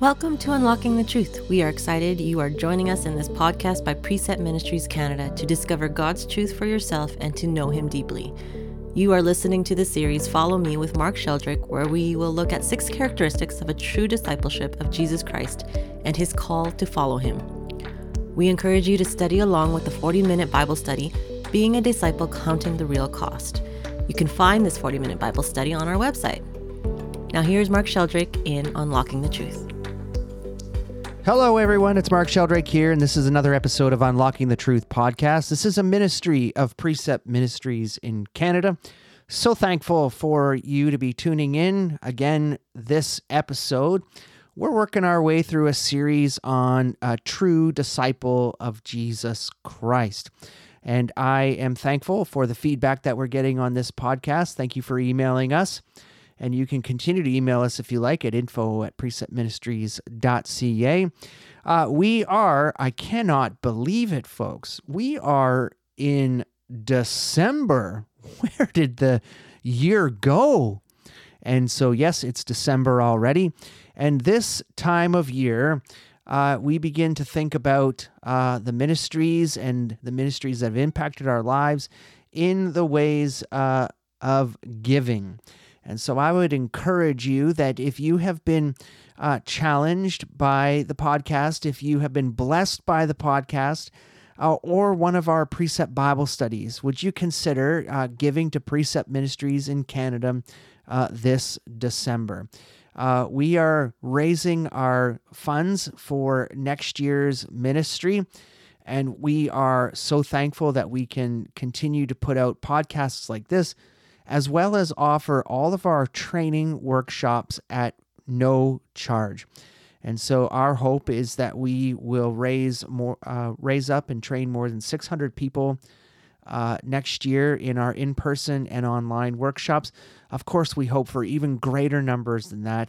Welcome to Unlocking the Truth. We are excited you are joining us in this podcast by Precept Ministries Canada to discover God's truth for yourself and to know Him deeply. You are listening to the series Follow Me with Mark Sheldrick, where we will look at six characteristics of a true discipleship of Jesus Christ and His call to follow Him. We encourage you to study along with the 40 minute Bible study, Being a Disciple Counting the Real Cost. You can find this 40 minute Bible study on our website. Now, here's Mark Sheldrick in Unlocking the Truth. Hello, everyone. It's Mark Sheldrick here, and this is another episode of Unlocking the Truth podcast. This is a ministry of Precept Ministries in Canada. So thankful for you to be tuning in again this episode. We're working our way through a series on a true disciple of Jesus Christ. And I am thankful for the feedback that we're getting on this podcast. Thank you for emailing us. And you can continue to email us if you like at info at preceptministries.ca. Uh, we are, I cannot believe it, folks. We are in December. Where did the year go? And so, yes, it's December already. And this time of year, uh, we begin to think about uh, the ministries and the ministries that have impacted our lives in the ways uh, of giving. And so I would encourage you that if you have been uh, challenged by the podcast, if you have been blessed by the podcast, uh, or one of our Precept Bible studies, would you consider uh, giving to Precept Ministries in Canada uh, this December? Uh, we are raising our funds for next year's ministry. And we are so thankful that we can continue to put out podcasts like this as well as offer all of our training workshops at no charge. And so our hope is that we will raise more, uh, raise up and train more than 600 people uh, next year in our in-person and online workshops. Of course, we hope for even greater numbers than that,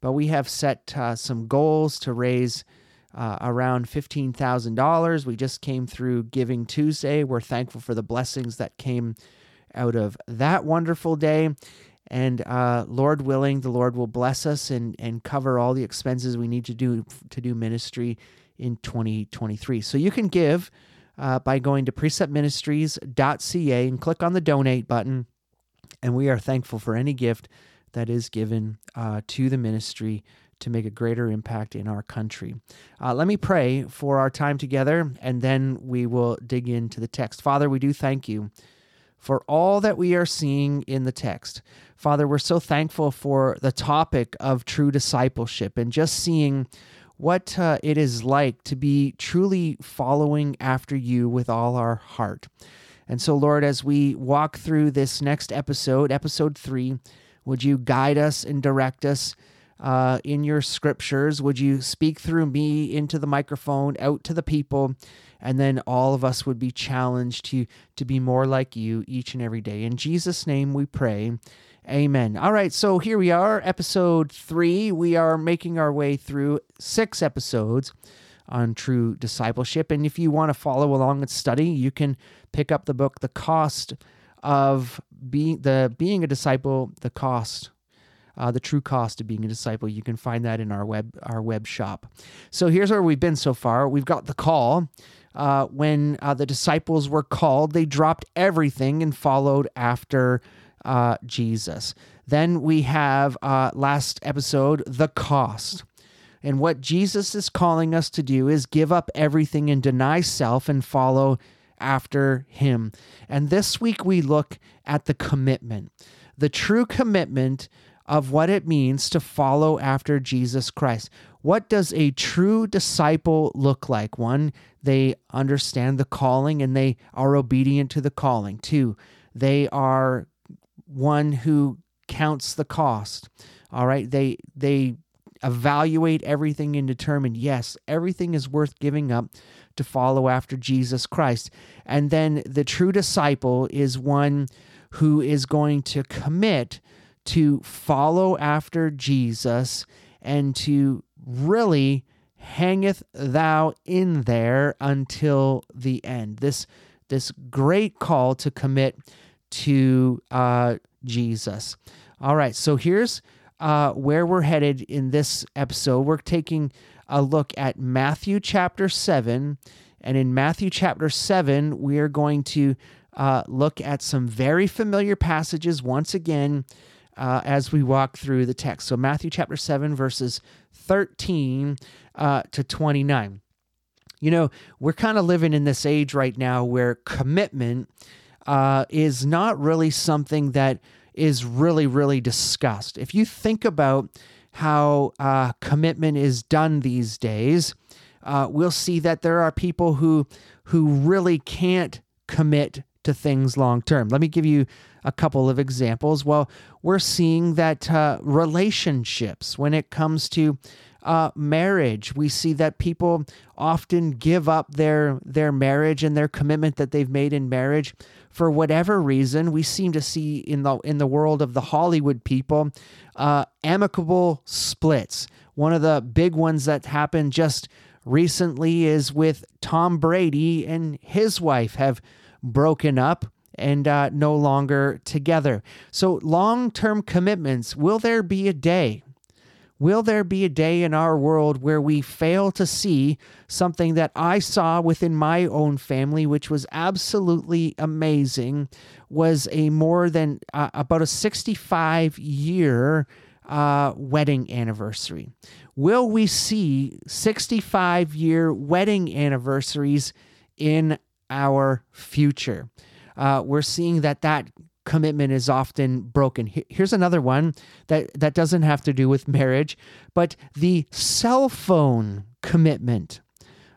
but we have set uh, some goals to raise uh, around $15,000. We just came through Giving Tuesday. We're thankful for the blessings that came out of that wonderful day. And uh, Lord willing, the Lord will bless us and, and cover all the expenses we need to do to do ministry in 2023. So you can give uh, by going to preceptministries.ca and click on the donate button. And we are thankful for any gift that is given uh, to the ministry to make a greater impact in our country. Uh, let me pray for our time together, and then we will dig into the text. Father, we do thank you for all that we are seeing in the text. Father, we're so thankful for the topic of true discipleship and just seeing what uh, it is like to be truly following after you with all our heart. And so, Lord, as we walk through this next episode, episode three, would you guide us and direct us uh, in your scriptures? Would you speak through me into the microphone, out to the people? And then all of us would be challenged to to be more like you each and every day. In Jesus' name we pray. Amen. All right, so here we are, episode three. We are making our way through six episodes on true discipleship. And if you want to follow along and study, you can pick up the book, The Cost of Being the Being a Disciple, The Cost. Uh, the true cost of being a disciple. You can find that in our web our web shop. So here's where we've been so far. We've got the call uh, when uh, the disciples were called, they dropped everything and followed after uh, Jesus. Then we have uh, last episode, the cost. And what Jesus is calling us to do is give up everything and deny self and follow after him. And this week we look at the commitment, the true commitment of what it means to follow after Jesus Christ. What does a true disciple look like? One, they understand the calling and they are obedient to the calling. Two, they are one who counts the cost. All right, they they evaluate everything and determine yes, everything is worth giving up to follow after Jesus Christ. And then the true disciple is one who is going to commit to follow after Jesus and to really hangeth thou in there until the end. This this great call to commit to uh, Jesus. All right, so here's uh, where we're headed in this episode. We're taking a look at Matthew chapter 7. And in Matthew chapter 7, we are going to uh, look at some very familiar passages once again uh, as we walk through the text. So, Matthew chapter 7, verses 13 uh, to 29. You know, we're kind of living in this age right now where commitment uh, is not really something that is really, really discussed. If you think about how uh, commitment is done these days, uh, we'll see that there are people who who really can't commit to things long term. Let me give you a couple of examples. Well, we're seeing that uh, relationships, when it comes to uh, marriage, we see that people often give up their their marriage and their commitment that they've made in marriage for whatever reason. We seem to see in the in the world of the Hollywood people uh, amicable splits. One of the big ones that happened just recently is with Tom Brady and his wife have broken up and uh, no longer together. So, long term commitments will there be a day? Will there be a day in our world where we fail to see something that I saw within my own family, which was absolutely amazing, was a more than uh, about a 65 year uh, wedding anniversary? Will we see 65 year wedding anniversaries in our future? Uh, we're seeing that that commitment is often broken. Here's another one that, that doesn't have to do with marriage, but the cell phone commitment.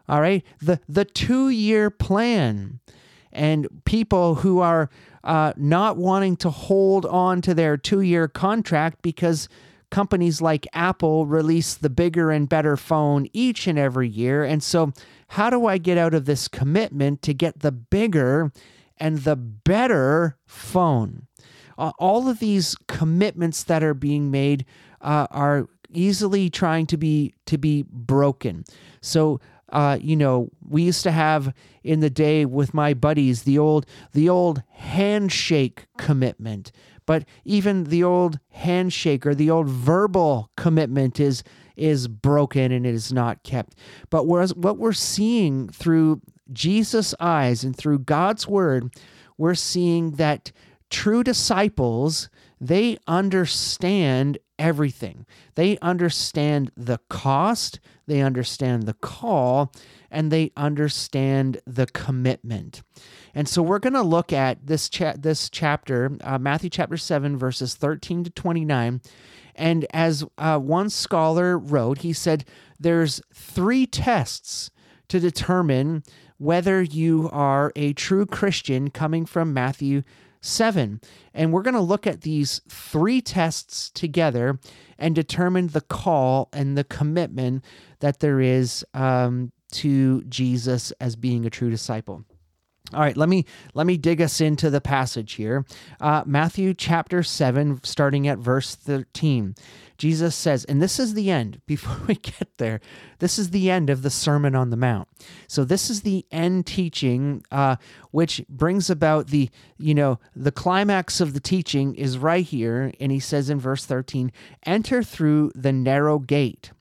All right. The, the two year plan and people who are uh, not wanting to hold on to their two year contract because companies like Apple release the bigger and better phone each and every year. And so, how do I get out of this commitment to get the bigger and the better phone. Uh, all of these commitments that are being made uh, are easily trying to be to be broken. So uh, you know, we used to have in the day with my buddies the old the old handshake commitment. But even the old handshake or the old verbal commitment is is broken and it is not kept. But whereas what we're seeing through Jesus' eyes and through God's word, we're seeing that true disciples, they understand everything. They understand the cost, they understand the call, and they understand the commitment. And so we're going to look at this cha- this chapter, uh, Matthew chapter 7 verses 13 to 29. And as uh, one scholar wrote, he said there's three tests to determine whether you are a true Christian coming from Matthew 7. And we're going to look at these three tests together and determine the call and the commitment that there is um, to Jesus as being a true disciple. All right, let me let me dig us into the passage here. Uh, Matthew chapter seven, starting at verse thirteen. Jesus says, and this is the end, before we get there, this is the end of the Sermon on the Mount. So this is the end teaching, uh, which brings about the, you know, the climax of the teaching is right here. And he says in verse 13, enter through the narrow gate.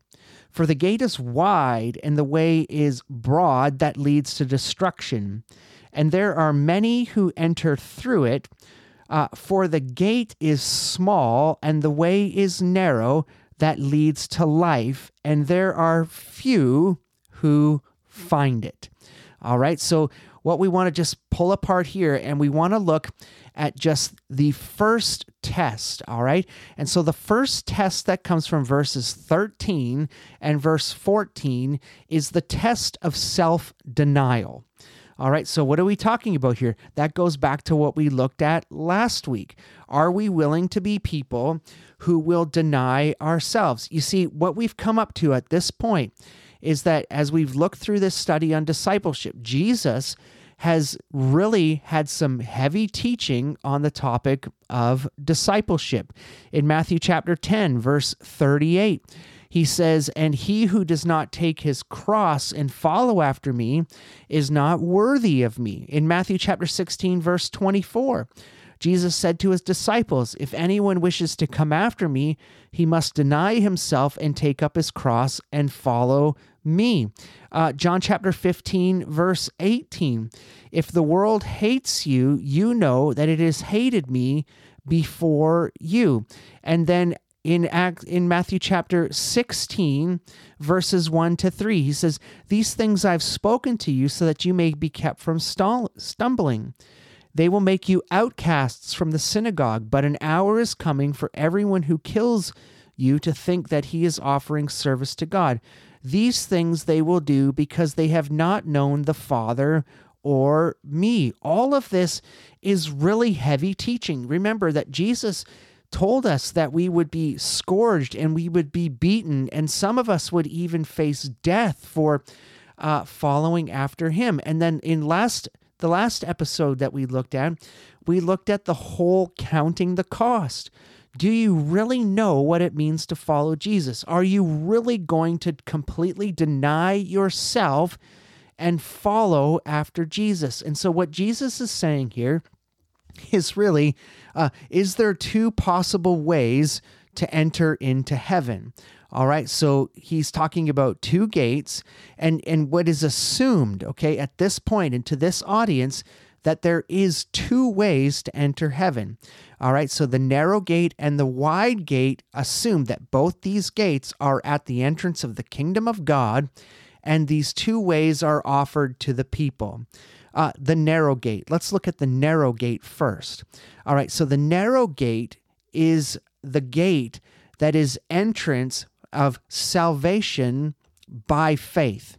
For the gate is wide and the way is broad that leads to destruction. And there are many who enter through it. Uh, for the gate is small and the way is narrow that leads to life, and there are few who find it. All right, so what we want to just pull apart here, and we want to look at just the first test. All right, and so the first test that comes from verses 13 and verse 14 is the test of self denial. All right, so what are we talking about here? That goes back to what we looked at last week. Are we willing to be people who will deny ourselves? You see, what we've come up to at this point is that as we've looked through this study on discipleship, Jesus has really had some heavy teaching on the topic of discipleship. In Matthew chapter 10, verse 38, he says, And he who does not take his cross and follow after me is not worthy of me. In Matthew chapter 16, verse 24, Jesus said to his disciples, If anyone wishes to come after me, he must deny himself and take up his cross and follow me. Uh, John chapter 15, verse 18. If the world hates you, you know that it has hated me before you. And then in act in Matthew chapter 16 verses 1 to 3 he says these things I've spoken to you so that you may be kept from stumbling. They will make you outcasts from the synagogue but an hour is coming for everyone who kills you to think that he is offering service to God. These things they will do because they have not known the father or me. All of this is really heavy teaching. Remember that Jesus told us that we would be scourged and we would be beaten, and some of us would even face death for uh, following after him. And then in last the last episode that we looked at, we looked at the whole counting the cost. Do you really know what it means to follow Jesus? Are you really going to completely deny yourself and follow after Jesus? And so, what Jesus is saying here is really uh, is there two possible ways to enter into heaven? All right, so he's talking about two gates, and, and what is assumed, okay, at this point and to this audience, that there is two ways to enter heaven. All right, so the narrow gate and the wide gate assume that both these gates are at the entrance of the kingdom of God, and these two ways are offered to the people. Uh, the narrow gate. Let's look at the narrow gate first. All right, so the narrow gate is the gate that is entrance of salvation by faith.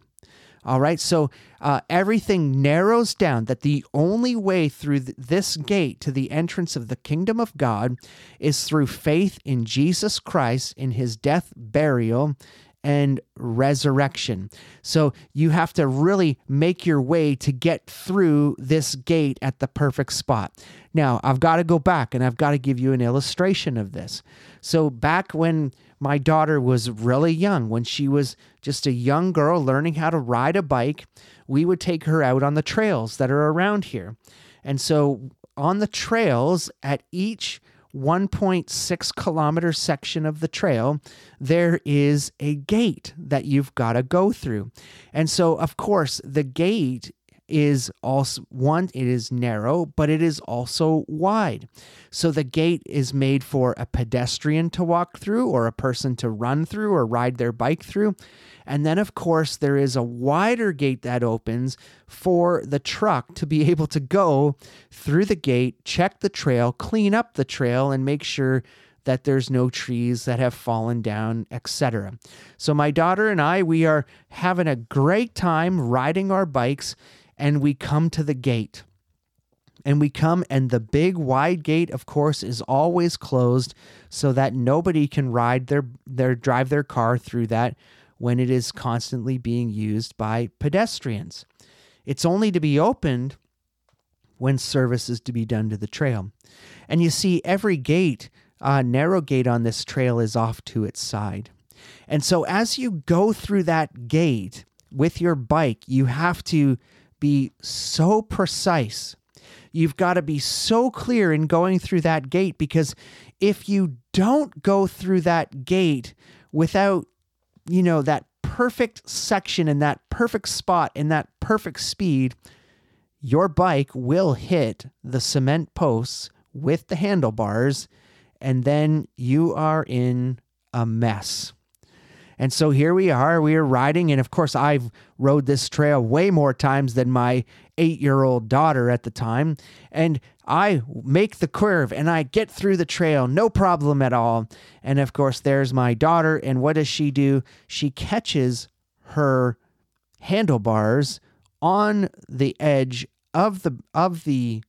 All right, so uh, everything narrows down that the only way through th- this gate to the entrance of the kingdom of God is through faith in Jesus Christ, in his death, burial, and resurrection. So you have to really make your way to get through this gate at the perfect spot. Now, I've got to go back and I've got to give you an illustration of this. So, back when my daughter was really young, when she was just a young girl learning how to ride a bike, we would take her out on the trails that are around here. And so, on the trails at each 1.6 kilometer section of the trail, there is a gate that you've got to go through. And so, of course, the gate is also one, it is narrow, but it is also wide. So the gate is made for a pedestrian to walk through, or a person to run through, or ride their bike through. And then, of course, there is a wider gate that opens for the truck to be able to go through the gate, check the trail, clean up the trail, and make sure that there's no trees that have fallen down, etc. So my daughter and I, we are having a great time riding our bikes and we come to the gate. And we come and the big wide gate of course is always closed so that nobody can ride their their drive their car through that when it is constantly being used by pedestrians. It's only to be opened when service is to be done to the trail. And you see, every gate, uh, narrow gate on this trail is off to its side. And so as you go through that gate with your bike, you have to be so precise. You've got to be so clear in going through that gate because if you don't go through that gate without you know, that perfect section and that perfect spot and that perfect speed, your bike will hit the cement posts with the handlebars, and then you are in a mess. And so here we are, we are riding. And of course, I've rode this trail way more times than my eight year old daughter at the time. And I make the curve and I get through the trail, no problem at all. And of course, there's my daughter. And what does she do? She catches her handlebars on the edge of the of the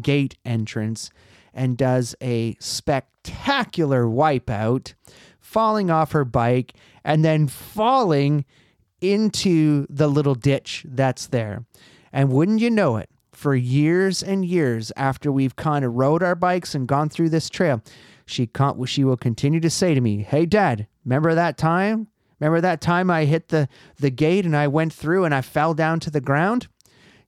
gate entrance and does a spectacular wipeout, falling off her bike and then falling into the little ditch that's there. And wouldn't you know it, for years and years after we've kind of rode our bikes and gone through this trail, she she will continue to say to me, "Hey, Dad, remember that time? Remember that time I hit the the gate and I went through and I fell down to the ground?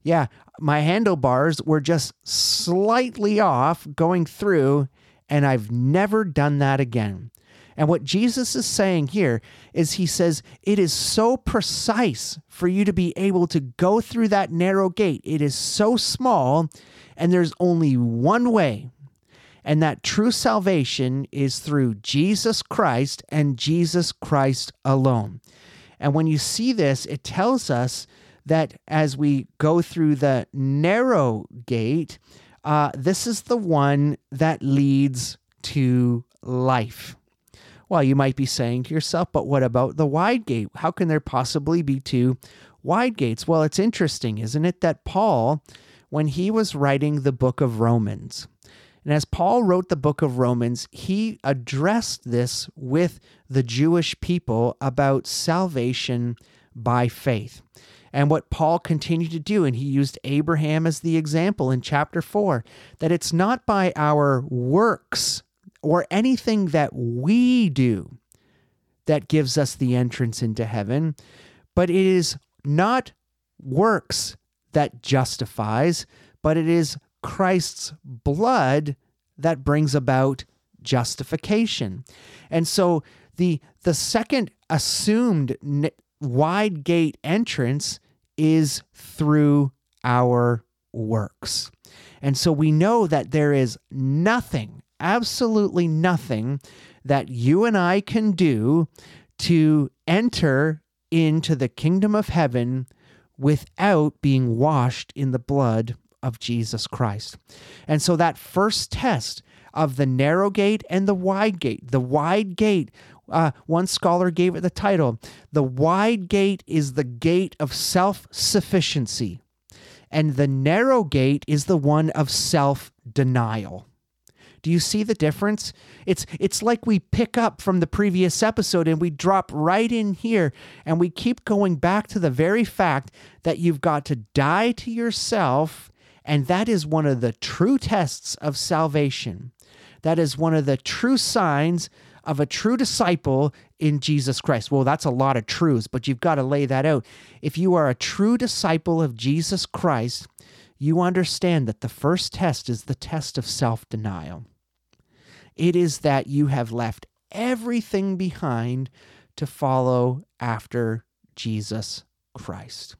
Yeah, my handlebars were just slightly off going through, and I've never done that again. And what Jesus is saying here is he says, it is so precise for you to be able to go through that narrow gate. It is so small, and there's only one way. And that true salvation is through Jesus Christ and Jesus Christ alone. And when you see this, it tells us that as we go through the narrow gate, uh, this is the one that leads to life. Well, you might be saying to yourself, but what about the wide gate? How can there possibly be two wide gates? Well, it's interesting, isn't it, that Paul, when he was writing the book of Romans, and as Paul wrote the book of Romans, he addressed this with the Jewish people about salvation by faith. And what Paul continued to do, and he used Abraham as the example in chapter 4, that it's not by our works or anything that we do that gives us the entrance into heaven, but it is not works that justifies, but it is Christ's blood that brings about justification. And so the the second assumed wide gate entrance is through our works. And so we know that there is nothing absolutely nothing that you and I can do to enter into the kingdom of heaven without being washed in the blood of Jesus Christ. And so that first test of the narrow gate and the wide gate, the wide gate, uh, one scholar gave it the title The wide gate is the gate of self sufficiency, and the narrow gate is the one of self denial. Do you see the difference? It's it's like we pick up from the previous episode and we drop right in here and we keep going back to the very fact that you've got to die to yourself and that is one of the true tests of salvation. That is one of the true signs of a true disciple in Jesus Christ. Well, that's a lot of truths, but you've got to lay that out. If you are a true disciple of Jesus Christ, you understand that the first test is the test of self denial. It is that you have left everything behind to follow after Jesus Christ.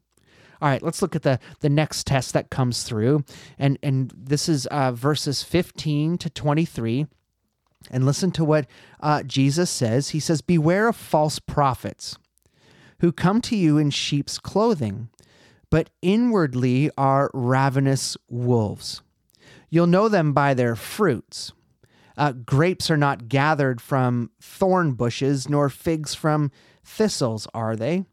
All right, let's look at the, the next test that comes through. And, and this is uh, verses 15 to 23. And listen to what uh, Jesus says. He says, Beware of false prophets who come to you in sheep's clothing, but inwardly are ravenous wolves. You'll know them by their fruits. Uh, grapes are not gathered from thorn bushes, nor figs from thistles, are they?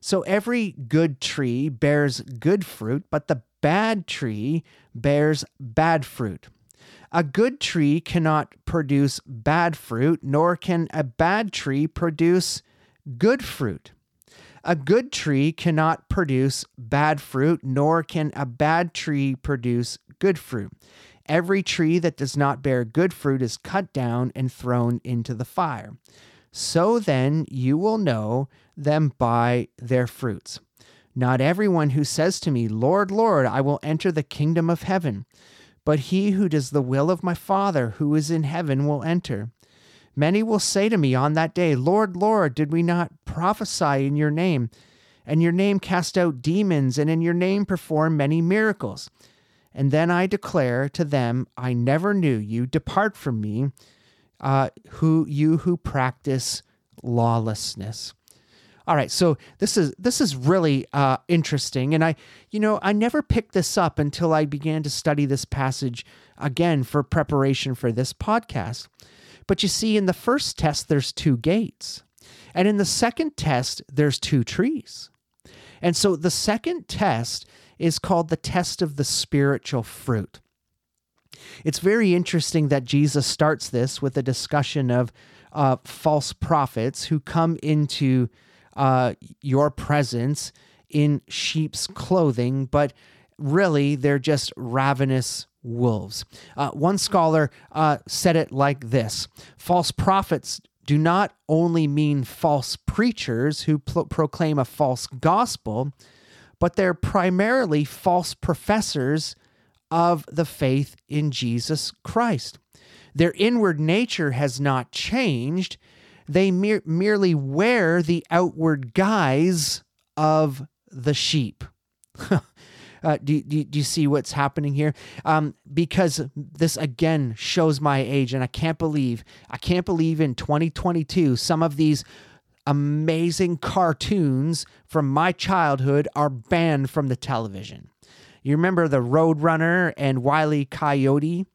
So every good tree bears good fruit, but the bad tree bears bad fruit. A good tree cannot produce bad fruit, nor can a bad tree produce good fruit. A good tree cannot produce bad fruit, nor can a bad tree produce good fruit. Every tree that does not bear good fruit is cut down and thrown into the fire. So then you will know them by their fruits. Not everyone who says to me, Lord, Lord, I will enter the kingdom of heaven, but he who does the will of my Father who is in heaven will enter. Many will say to me on that day, Lord, Lord, did we not prophesy in your name, and your name cast out demons, and in your name perform many miracles? And then I declare to them, I never knew you. Depart from me, uh, who you who practice lawlessness. All right, so this is this is really uh, interesting, and I, you know, I never picked this up until I began to study this passage again for preparation for this podcast. But you see, in the first test, there's two gates, and in the second test, there's two trees, and so the second test is called the test of the spiritual fruit. It's very interesting that Jesus starts this with a discussion of uh, false prophets who come into uh, your presence in sheep's clothing, but really they're just ravenous wolves. Uh, one scholar uh, said it like this False prophets do not only mean false preachers who proclaim a false gospel, but they're primarily false professors of the faith in Jesus Christ. Their inward nature has not changed. They mer- merely wear the outward guise of the sheep. Uh, do, do, do, you see what's happening here? Um, because this again shows my age, and I can't believe I can't believe in 2022 some of these amazing cartoons from my childhood are banned from the television. You remember the Roadrunner and Wiley Coyote?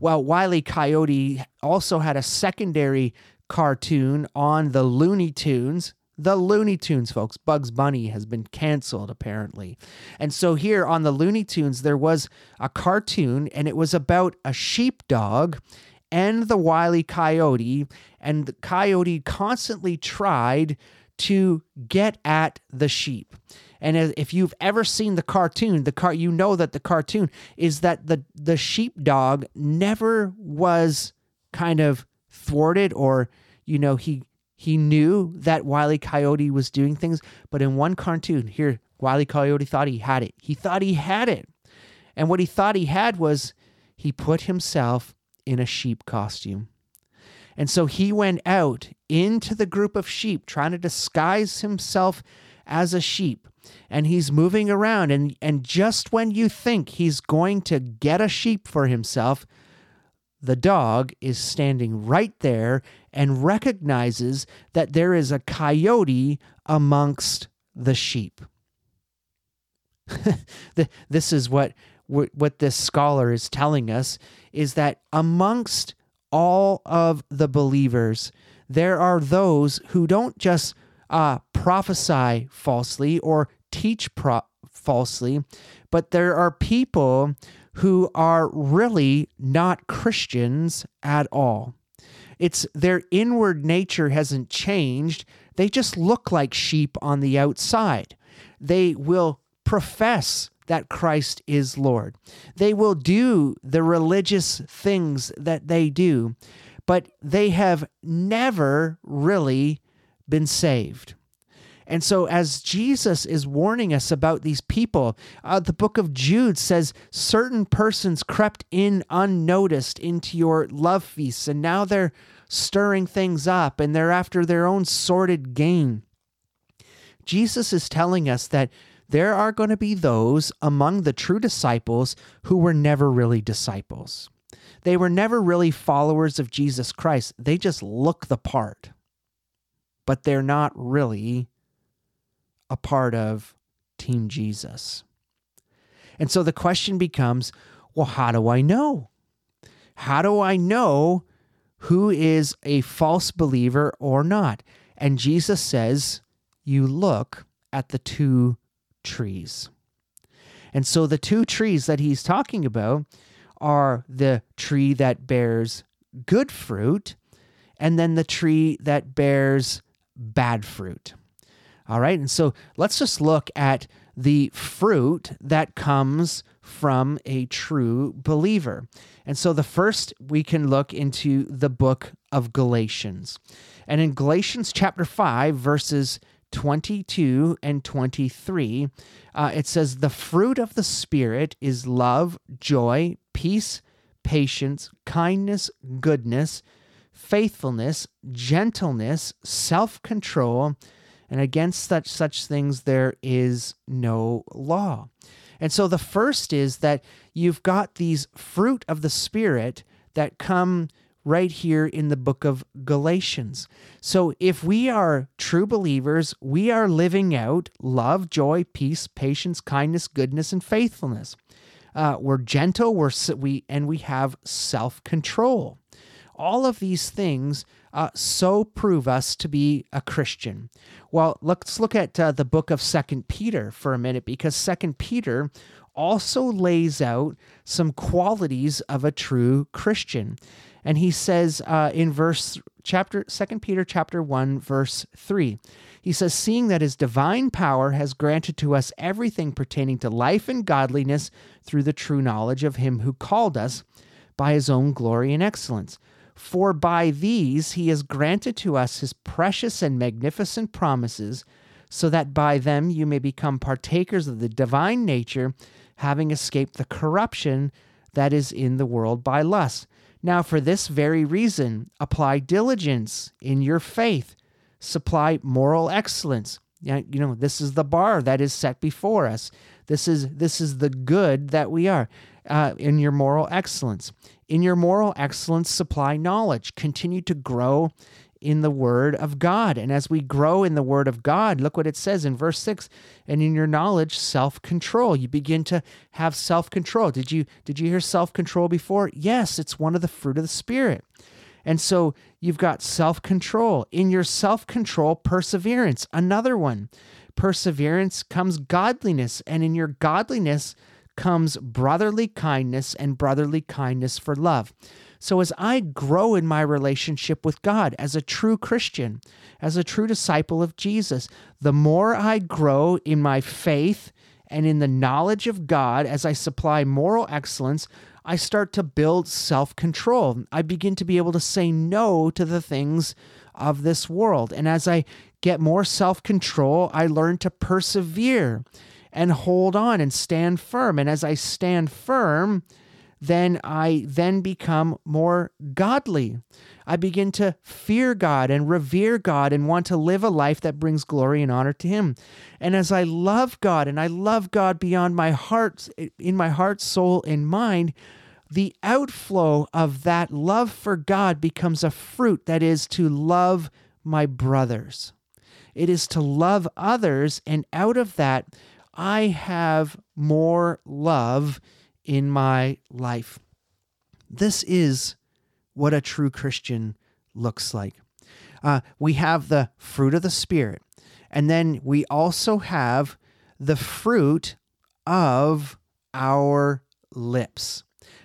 Well, Wiley Coyote also had a secondary cartoon on the Looney Tunes the Looney Tunes, folks. Bugs Bunny has been canceled, apparently. And so here on the Looney Tunes, there was a cartoon, and it was about a sheepdog and the wily coyote. And the coyote constantly tried to get at the sheep. And if you've ever seen the cartoon, the car you know that the cartoon is that the the sheepdog never was kind of thwarted or you know he he knew that Wiley Coyote was doing things, but in one cartoon, here, Wiley Coyote thought he had it. He thought he had it. And what he thought he had was he put himself in a sheep costume. And so he went out into the group of sheep, trying to disguise himself as a sheep. And he's moving around. And, and just when you think he's going to get a sheep for himself, the dog is standing right there and recognizes that there is a coyote amongst the sheep. this is what what this scholar is telling us is that amongst all of the believers there are those who don't just uh, prophesy falsely or teach pro- falsely but there are people who are really not Christians at all. It's their inward nature hasn't changed. They just look like sheep on the outside. They will profess that Christ is Lord. They will do the religious things that they do, but they have never really been saved. And so, as Jesus is warning us about these people, uh, the book of Jude says certain persons crept in unnoticed into your love feasts, and now they're stirring things up and they're after their own sordid gain. Jesus is telling us that there are going to be those among the true disciples who were never really disciples. They were never really followers of Jesus Christ. They just look the part, but they're not really a part of Team Jesus. And so the question becomes well, how do I know? How do I know who is a false believer or not? And Jesus says, You look at the two trees. And so the two trees that he's talking about are the tree that bears good fruit and then the tree that bears bad fruit. All right. And so let's just look at the fruit that comes from a true believer. And so the first we can look into the book of Galatians. And in Galatians chapter 5, verses 22 and 23, uh, it says, The fruit of the Spirit is love, joy, peace, patience, kindness, goodness, faithfulness, gentleness, self control and against such such things there is no law. And so the first is that you've got these fruit of the spirit that come right here in the book of Galatians. So if we are true believers, we are living out love, joy, peace, patience, kindness, goodness, and faithfulness. Uh, we're gentle, we're we and we have self-control. All of these things uh, so prove us to be a Christian? Well, let's look at uh, the book of Second Peter for a minute because Second Peter also lays out some qualities of a true Christian. And he says uh, in verse chapter Second Peter chapter 1 verse 3. He says seeing that his divine power has granted to us everything pertaining to life and godliness through the true knowledge of him who called us by his own glory and excellence for by these he has granted to us his precious and magnificent promises, so that by them you may become partakers of the divine nature, having escaped the corruption that is in the world by lust. Now, for this very reason, apply diligence in your faith, supply moral excellence. You know, this is the bar that is set before us. This is this is the good that we are uh, in your moral excellence. In your moral excellence, supply knowledge. Continue to grow in the word of God. And as we grow in the word of God, look what it says in verse 6, and in your knowledge self-control. You begin to have self-control. Did you did you hear self-control before? Yes, it's one of the fruit of the spirit. And so you've got self-control. In your self-control, perseverance. Another one. Perseverance comes godliness, and in your godliness comes brotherly kindness and brotherly kindness for love. So, as I grow in my relationship with God as a true Christian, as a true disciple of Jesus, the more I grow in my faith and in the knowledge of God, as I supply moral excellence, I start to build self control. I begin to be able to say no to the things of this world. And as I get more self control, I learn to persevere and hold on and stand firm. And as I stand firm, then I then become more godly. I begin to fear God and revere God and want to live a life that brings glory and honor to him. And as I love God and I love God beyond my heart in my heart, soul and mind, the outflow of that love for God becomes a fruit that is to love my brothers. It is to love others and out of that I have more love in my life. This is what a true Christian looks like. Uh, we have the fruit of the Spirit, and then we also have the fruit of our lips.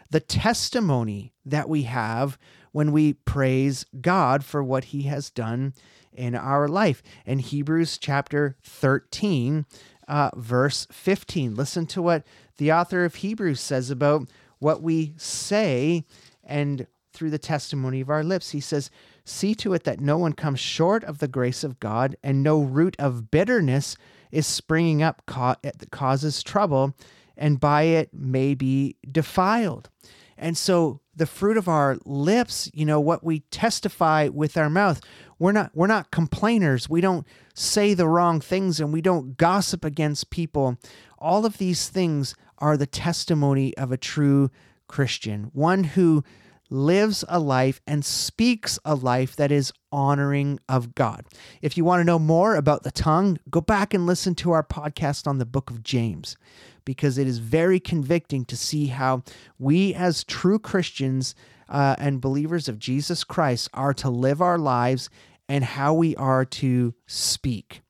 The testimony that we have when we praise God for what He has done in our life. In Hebrews chapter 13, uh, verse 15, listen to what the author of Hebrews says about what we say and through the testimony of our lips. He says, See to it that no one comes short of the grace of God, and no root of bitterness is springing up that causes trouble, and by it may be defiled. And so the fruit of our lips, you know, what we testify with our mouth, we're not we're not complainers. We don't say the wrong things and we don't gossip against people. All of these things are the testimony of a true Christian, one who lives a life and speaks a life that is honoring of God. If you want to know more about the tongue, go back and listen to our podcast on the book of James because it is very convicting to see how we, as true Christians uh, and believers of Jesus Christ, are to live our lives and how we are to speak.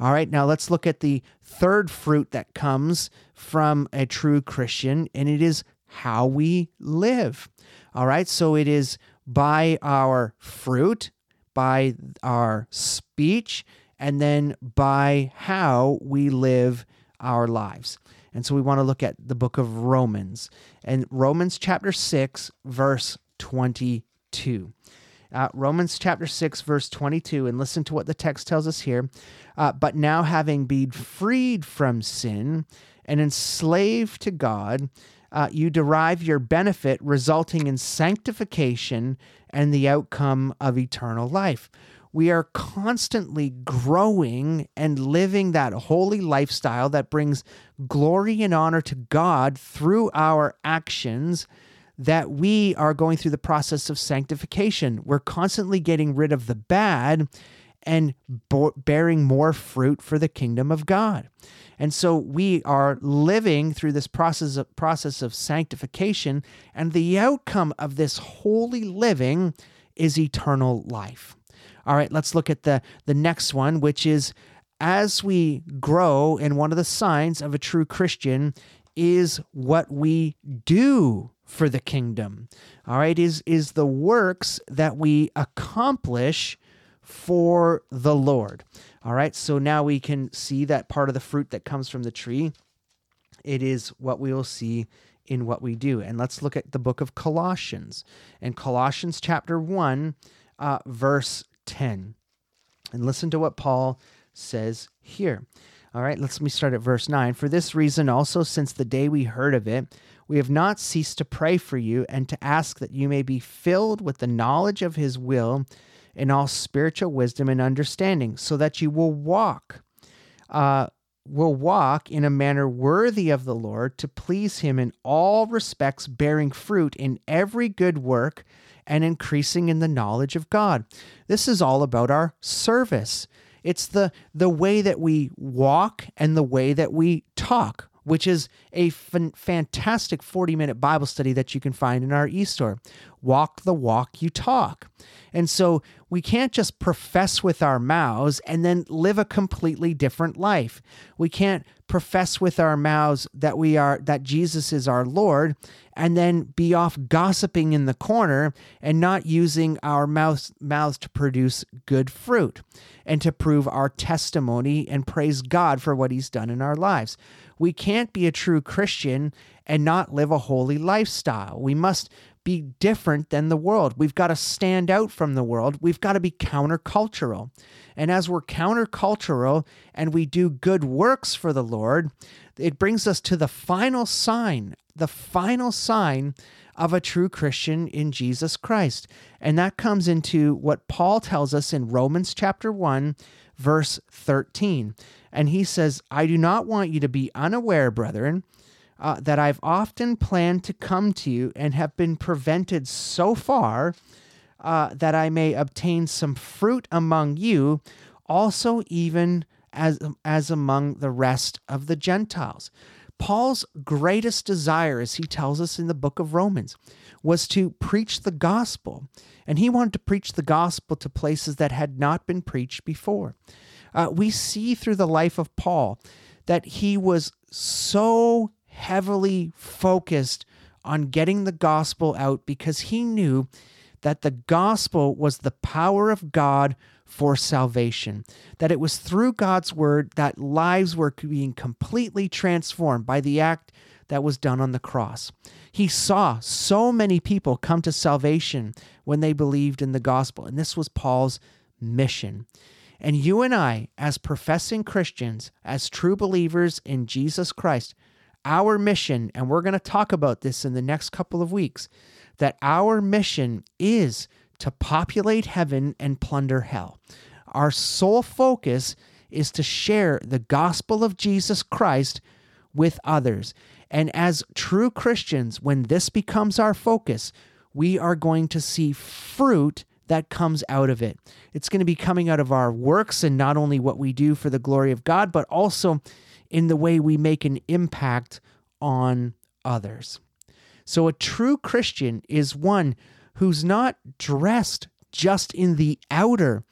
All right, now let's look at the third fruit that comes from a true Christian, and it is how we live. All right, so it is by our fruit, by our speech, and then by how we live our lives. And so we want to look at the book of Romans and Romans chapter 6, verse 22. Uh, Romans chapter 6, verse 22, and listen to what the text tells us here. Uh, but now, having been freed from sin and enslaved to God, uh, you derive your benefit, resulting in sanctification and the outcome of eternal life. We are constantly growing and living that holy lifestyle that brings glory and honor to God through our actions that we are going through the process of sanctification. We're constantly getting rid of the bad and bo- bearing more fruit for the kingdom of God. And so we are living through this process of, process of sanctification, and the outcome of this holy living is eternal life. All right, let's look at the, the next one, which is as we grow, and one of the signs of a true Christian is what we do for the kingdom. All right, is is the works that we accomplish for the Lord. All right, so now we can see that part of the fruit that comes from the tree. It is what we will see in what we do. And let's look at the book of Colossians and Colossians chapter 1, uh, verse 10. And listen to what Paul says here. All right, let's let me start at verse 9. For this reason also, since the day we heard of it, we have not ceased to pray for you and to ask that you may be filled with the knowledge of his will in all spiritual wisdom and understanding, so that you will walk, uh, will walk in a manner worthy of the Lord to please him in all respects, bearing fruit in every good work and increasing in the knowledge of God. This is all about our service. It's the the way that we walk and the way that we talk which is a fantastic 40 minute Bible study that you can find in our e store. Walk the walk you talk. And so we can't just profess with our mouths and then live a completely different life. We can't profess with our mouths that we are that Jesus is our Lord and then be off gossiping in the corner and not using our mouths mouths to produce good fruit and to prove our testimony and praise God for what he's done in our lives. We can't be a true Christian and not live a holy lifestyle. We must be different than the world. We've got to stand out from the world. We've got to be countercultural. And as we're countercultural and we do good works for the Lord, it brings us to the final sign, the final sign of a true Christian in Jesus Christ. And that comes into what Paul tells us in Romans chapter 1, verse 13. And he says, I do not want you to be unaware, brethren, uh, that I've often planned to come to you and have been prevented so far uh, that I may obtain some fruit among you, also even as, as among the rest of the Gentiles. Paul's greatest desire, as he tells us in the book of Romans, was to preach the gospel. And he wanted to preach the gospel to places that had not been preached before uh, we see through the life of Paul that he was so heavily focused on getting the gospel out because he knew that the gospel was the power of God for salvation. That it was through God's word that lives were being completely transformed by the act that was done on the cross. He saw so many people come to salvation when they believed in the gospel, and this was Paul's mission. And you and I, as professing Christians, as true believers in Jesus Christ, our mission, and we're going to talk about this in the next couple of weeks, that our mission is to populate heaven and plunder hell. Our sole focus is to share the gospel of Jesus Christ with others. And as true Christians, when this becomes our focus, we are going to see fruit that comes out of it. It's going to be coming out of our works and not only what we do for the glory of God, but also in the way we make an impact on others. So, a true Christian is one who's not dressed just in the outer.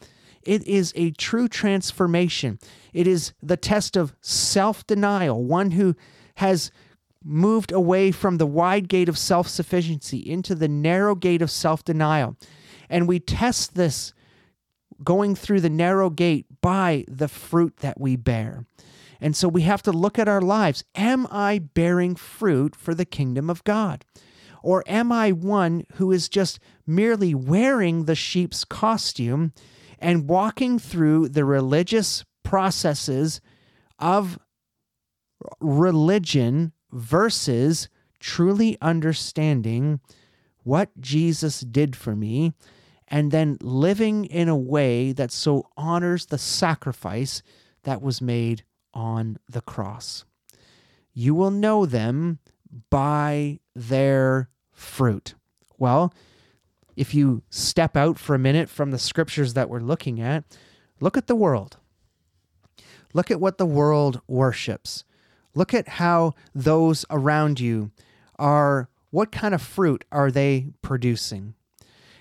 It is a true transformation. It is the test of self denial, one who has moved away from the wide gate of self sufficiency into the narrow gate of self denial. And we test this going through the narrow gate by the fruit that we bear. And so we have to look at our lives. Am I bearing fruit for the kingdom of God? Or am I one who is just merely wearing the sheep's costume and walking through the religious processes of religion versus truly understanding what Jesus did for me and then living in a way that so honors the sacrifice that was made on the cross. You will know them by their fruit. Well, if you step out for a minute from the scriptures that we're looking at, look at the world. Look at what the world worships. Look at how those around you are, what kind of fruit are they producing?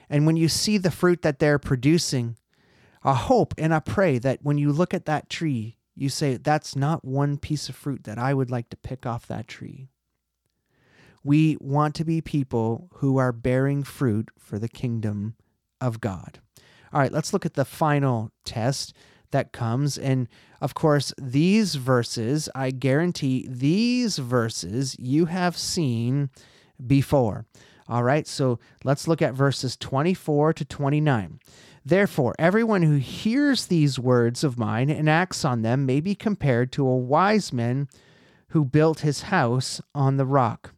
And when you see the fruit that they're producing, I hope and I pray that when you look at that tree, you say, That's not one piece of fruit that I would like to pick off that tree. We want to be people who are bearing fruit for the kingdom of God. All right, let's look at the final test that comes. And of course, these verses, I guarantee these verses you have seen before. All right, so let's look at verses 24 to 29. Therefore, everyone who hears these words of mine and acts on them may be compared to a wise man who built his house on the rock.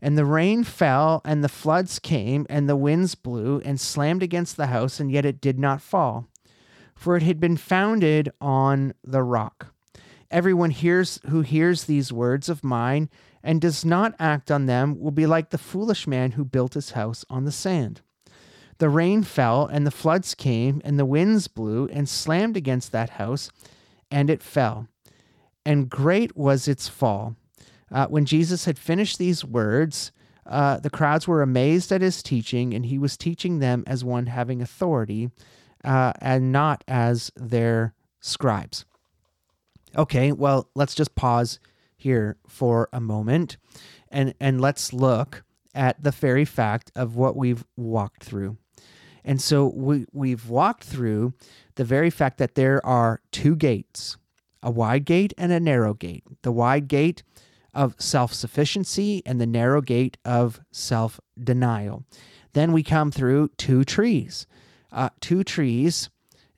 And the rain fell, and the floods came, and the winds blew and slammed against the house, and yet it did not fall, for it had been founded on the rock. Everyone hears who hears these words of mine and does not act on them will be like the foolish man who built his house on the sand. The rain fell, and the floods came, and the winds blew and slammed against that house, and it fell. And great was its fall. Uh, when Jesus had finished these words, uh, the crowds were amazed at his teaching, and he was teaching them as one having authority uh, and not as their scribes. Okay, well, let's just pause here for a moment and, and let's look at the very fact of what we've walked through. And so we, we've walked through the very fact that there are two gates a wide gate and a narrow gate. The wide gate of self sufficiency and the narrow gate of self denial. Then we come through two trees. Uh, two trees,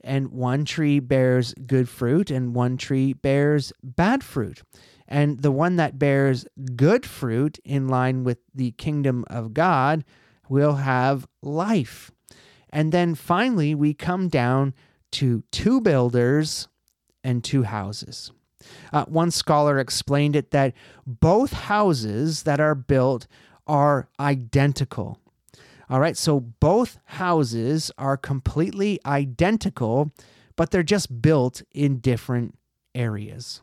and one tree bears good fruit, and one tree bears bad fruit. And the one that bears good fruit in line with the kingdom of God will have life. And then finally, we come down to two builders and two houses. Uh, one scholar explained it that both houses that are built are identical. All right, so both houses are completely identical, but they're just built in different areas.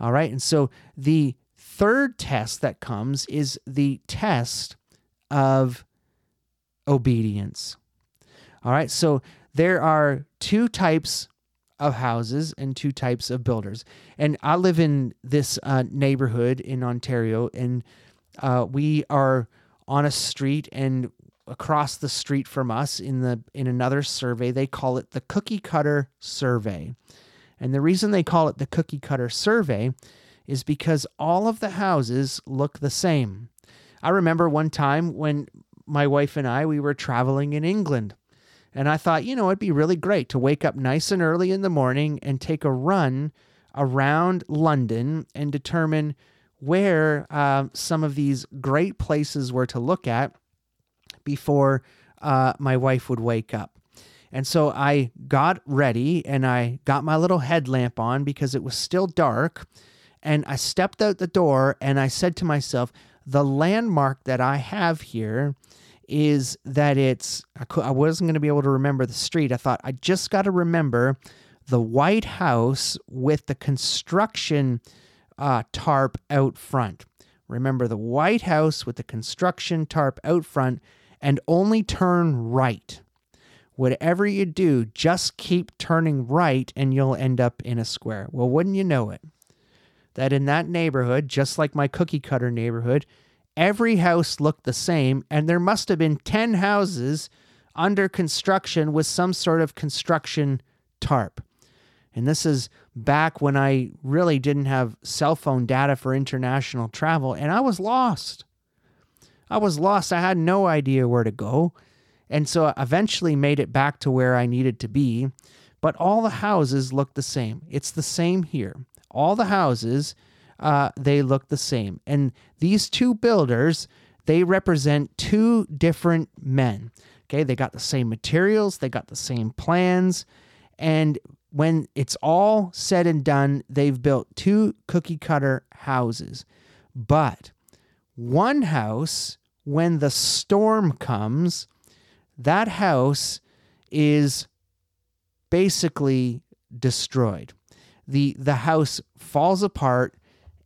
All right, and so the third test that comes is the test of obedience. All right, so there are two types of houses and two types of builders. And I live in this uh, neighborhood in Ontario, and uh, we are on a street, and across the street from us, in the in another survey, they call it the cookie cutter survey. And the reason they call it the cookie cutter survey is because all of the houses look the same. I remember one time when my wife and I we were traveling in England and I thought, you know, it'd be really great to wake up nice and early in the morning and take a run around London and determine where uh, some of these great places were to look at before uh, my wife would wake up. And so I got ready and I got my little headlamp on because it was still dark. And I stepped out the door and I said to myself, the landmark that I have here is that it's I, wasn't going to be able to remember the street. I thought I just got to remember the White House with the construction uh, tarp out front. Remember the White House with the construction tarp out front and only turn right. Whatever you do, just keep turning right and you'll end up in a square. Well, wouldn't you know it? That in that neighborhood, just like my cookie cutter neighborhood, every house looked the same, and there must have been 10 houses under construction with some sort of construction tarp. And this is back when I really didn't have cell phone data for international travel, and I was lost. I was lost. I had no idea where to go. And so I eventually made it back to where I needed to be. But all the houses look the same. It's the same here. All the houses uh, they look the same. And these two builders, they represent two different men. Okay, they got the same materials, they got the same plans, and when it's all said and done, they've built two cookie cutter houses. But one house, when the storm comes, that house is basically destroyed. The the house falls apart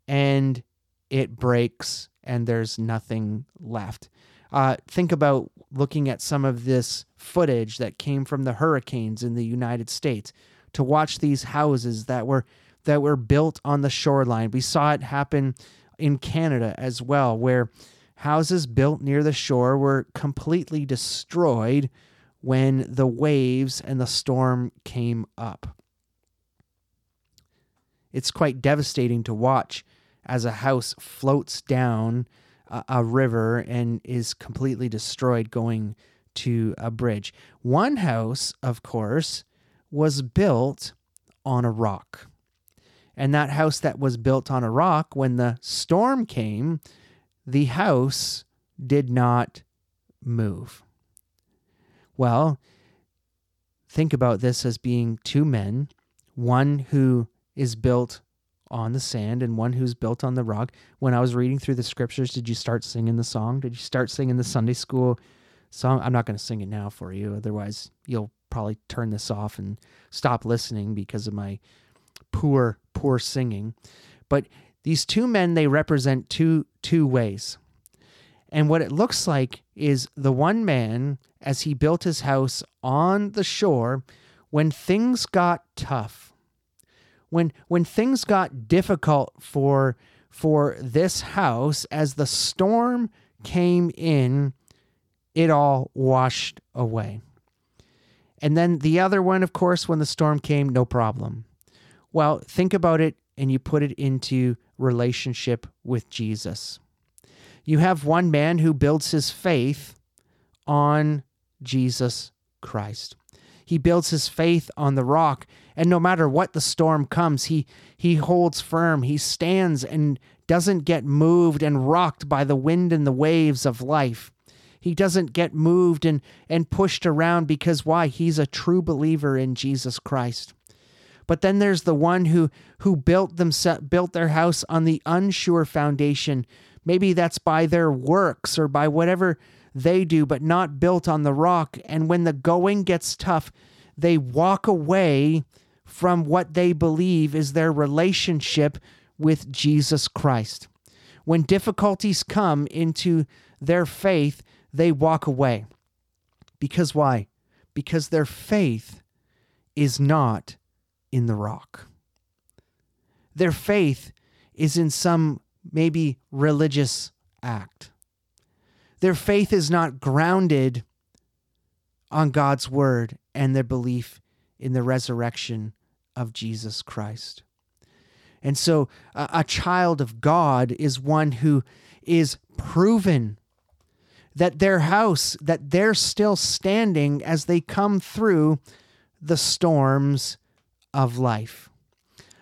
and it breaks and there's nothing left. Uh, think about looking at some of this footage that came from the hurricanes in the United States to watch these houses that were that were built on the shoreline. We saw it happen in Canada as well, where houses built near the shore were completely destroyed when the waves and the storm came up. It's quite devastating to watch as a house floats down a, a river and is completely destroyed going to a bridge. One house, of course, was built on a rock. And that house that was built on a rock, when the storm came, the house did not move. Well, think about this as being two men, one who is built on the sand and one who's built on the rock. When I was reading through the scriptures, did you start singing the song? Did you start singing the Sunday school song? I'm not going to sing it now for you. Otherwise, you'll probably turn this off and stop listening because of my poor, poor singing. But these two men, they represent two two ways. And what it looks like is the one man, as he built his house on the shore, when things got tough, when when things got difficult for for this house, as the storm came in, it all washed away. And then the other one, of course, when the storm came, no problem. Well, think about it and you put it into relationship with Jesus. You have one man who builds his faith on Jesus Christ. He builds his faith on the rock, and no matter what the storm comes, he he holds firm. He stands and doesn't get moved and rocked by the wind and the waves of life. He doesn't get moved and, and pushed around because why? He's a true believer in Jesus Christ. But then there's the one who who built themselves built their house on the unsure foundation. Maybe that's by their works or by whatever they do, but not built on the rock. And when the going gets tough, they walk away from what they believe is their relationship with Jesus Christ. When difficulties come into their faith, they walk away. Because why? Because their faith is not in the rock. Their faith is in some maybe religious act. Their faith is not grounded on God's word and their belief in the resurrection of Jesus Christ. And so a, a child of God is one who is proven that their house, that they're still standing as they come through the storms of life.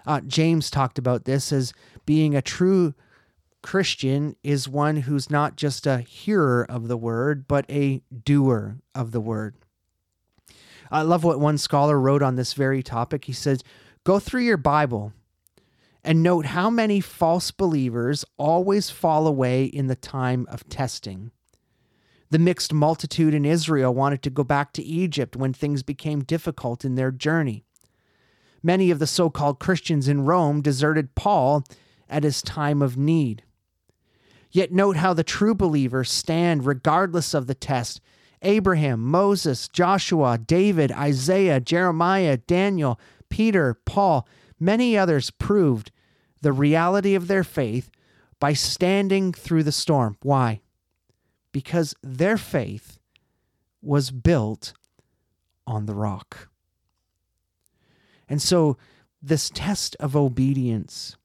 Uh, James talked about this as being a true Christian is one who's not just a hearer of the word, but a doer of the word. I love what one scholar wrote on this very topic. He says, Go through your Bible and note how many false believers always fall away in the time of testing. The mixed multitude in Israel wanted to go back to Egypt when things became difficult in their journey. Many of the so called Christians in Rome deserted Paul at his time of need. Yet note how the true believers stand regardless of the test. Abraham, Moses, Joshua, David, Isaiah, Jeremiah, Daniel, Peter, Paul, many others proved the reality of their faith by standing through the storm. Why? Because their faith was built on the rock. And so, this test of obedience,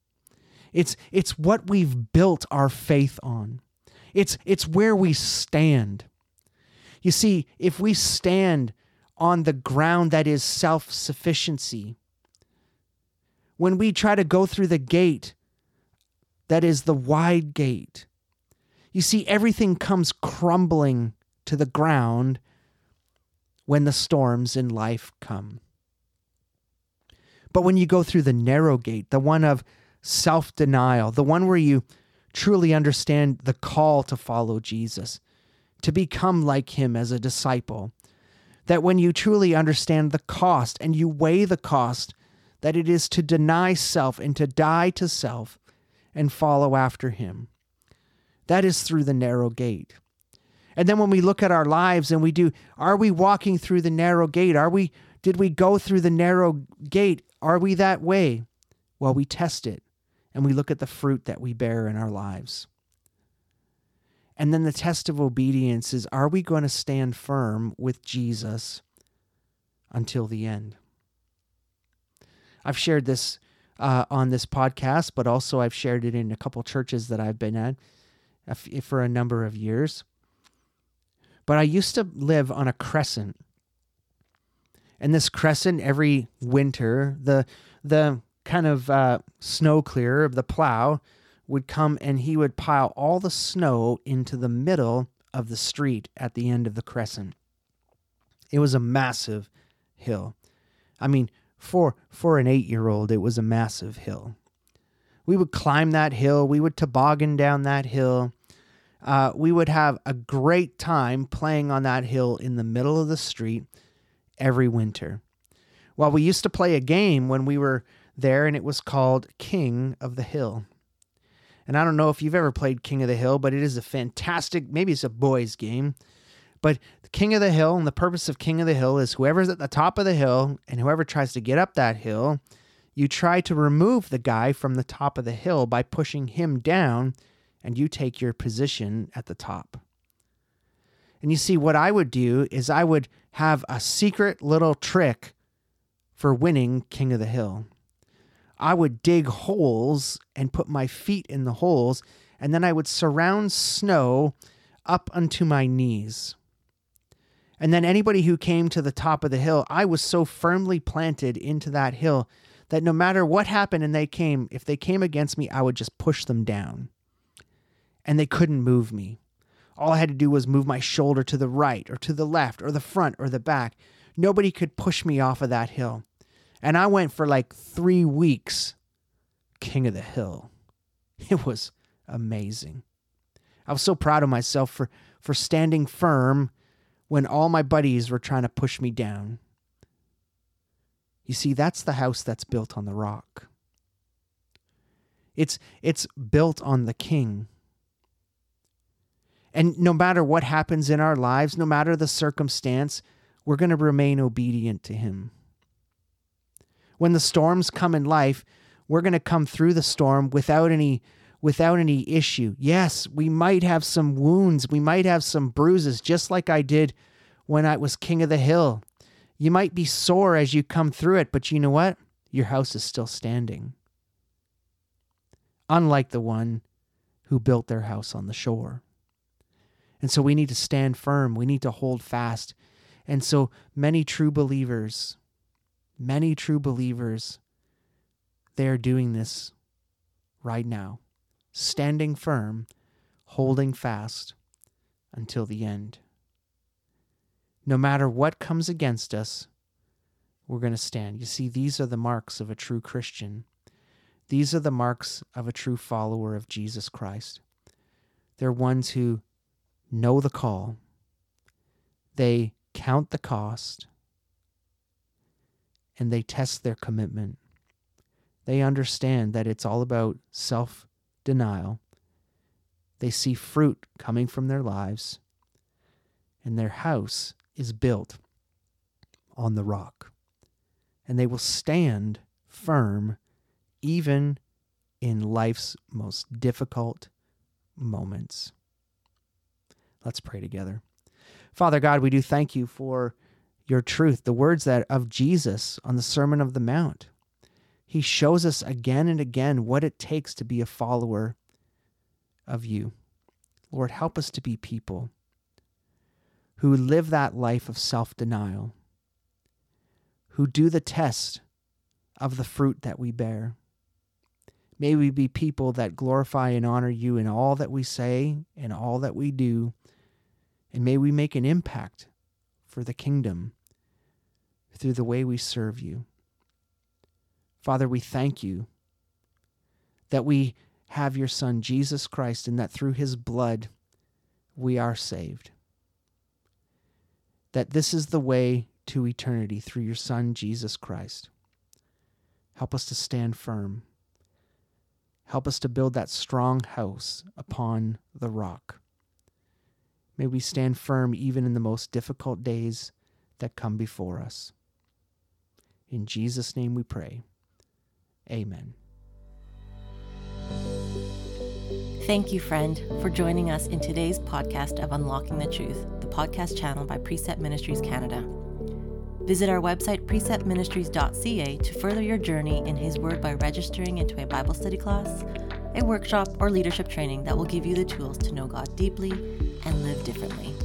it's, it's what we've built our faith on. It's, it's where we stand. You see, if we stand on the ground that is self sufficiency, when we try to go through the gate that is the wide gate, you see, everything comes crumbling to the ground when the storms in life come. But when you go through the narrow gate, the one of self denial, the one where you truly understand the call to follow Jesus, to become like him as a disciple, that when you truly understand the cost and you weigh the cost that it is to deny self and to die to self and follow after him, that is through the narrow gate. And then when we look at our lives and we do, are we walking through the narrow gate? Are we did we go through the narrow gate? Are we that way? Well, we test it and we look at the fruit that we bear in our lives. And then the test of obedience is are we going to stand firm with Jesus until the end? I've shared this uh, on this podcast, but also I've shared it in a couple churches that I've been at for a number of years. But I used to live on a crescent. And this crescent every winter, the the kind of uh, snow clearer of the plow would come and he would pile all the snow into the middle of the street at the end of the crescent. It was a massive hill. I mean, for for an 8-year-old, it was a massive hill. We would climb that hill, we would toboggan down that hill. Uh, we would have a great time playing on that hill in the middle of the street every winter. Well, we used to play a game when we were there, and it was called King of the Hill. And I don't know if you've ever played King of the Hill, but it is a fantastic, maybe it's a boys' game. But the King of the Hill and the purpose of King of the Hill is whoever's at the top of the hill and whoever tries to get up that hill, you try to remove the guy from the top of the hill by pushing him down and you take your position at the top. And you see, what I would do is I would have a secret little trick for winning King of the Hill. I would dig holes and put my feet in the holes, and then I would surround snow up unto my knees. And then anybody who came to the top of the hill, I was so firmly planted into that hill that no matter what happened and they came, if they came against me, I would just push them down. And they couldn't move me. All I had to do was move my shoulder to the right or to the left or the front or the back. Nobody could push me off of that hill. And I went for like three weeks king of the hill. It was amazing. I was so proud of myself for, for standing firm when all my buddies were trying to push me down. You see, that's the house that's built on the rock. It's, it's built on the king. And no matter what happens in our lives, no matter the circumstance, we're going to remain obedient to him. When the storms come in life, we're going to come through the storm without any without any issue. Yes, we might have some wounds, we might have some bruises just like I did when I was king of the hill. You might be sore as you come through it, but you know what? Your house is still standing. Unlike the one who built their house on the shore. And so we need to stand firm. We need to hold fast. And so many true believers many true believers, they are doing this right now, standing firm, holding fast until the end. No matter what comes against us, we're going to stand. You see, these are the marks of a true Christian. These are the marks of a true follower of Jesus Christ. They're ones who know the call, they count the cost, and they test their commitment. They understand that it's all about self denial. They see fruit coming from their lives, and their house is built on the rock. And they will stand firm even in life's most difficult moments. Let's pray together. Father God, we do thank you for your truth, the words that of Jesus on the Sermon of the Mount. He shows us again and again what it takes to be a follower of you. Lord, help us to be people who live that life of self denial, who do the test of the fruit that we bear. May we be people that glorify and honor you in all that we say and all that we do. And may we make an impact for the kingdom through the way we serve you. Father, we thank you that we have your Son, Jesus Christ, and that through his blood we are saved. That this is the way to eternity through your Son, Jesus Christ. Help us to stand firm. Help us to build that strong house upon the rock. May we stand firm even in the most difficult days that come before us. In Jesus' name we pray. Amen. Thank you, friend, for joining us in today's podcast of Unlocking the Truth, the podcast channel by Precept Ministries Canada. Visit our website, preceptministries.ca, to further your journey in His Word by registering into a Bible study class, a workshop, or leadership training that will give you the tools to know God deeply and live differently.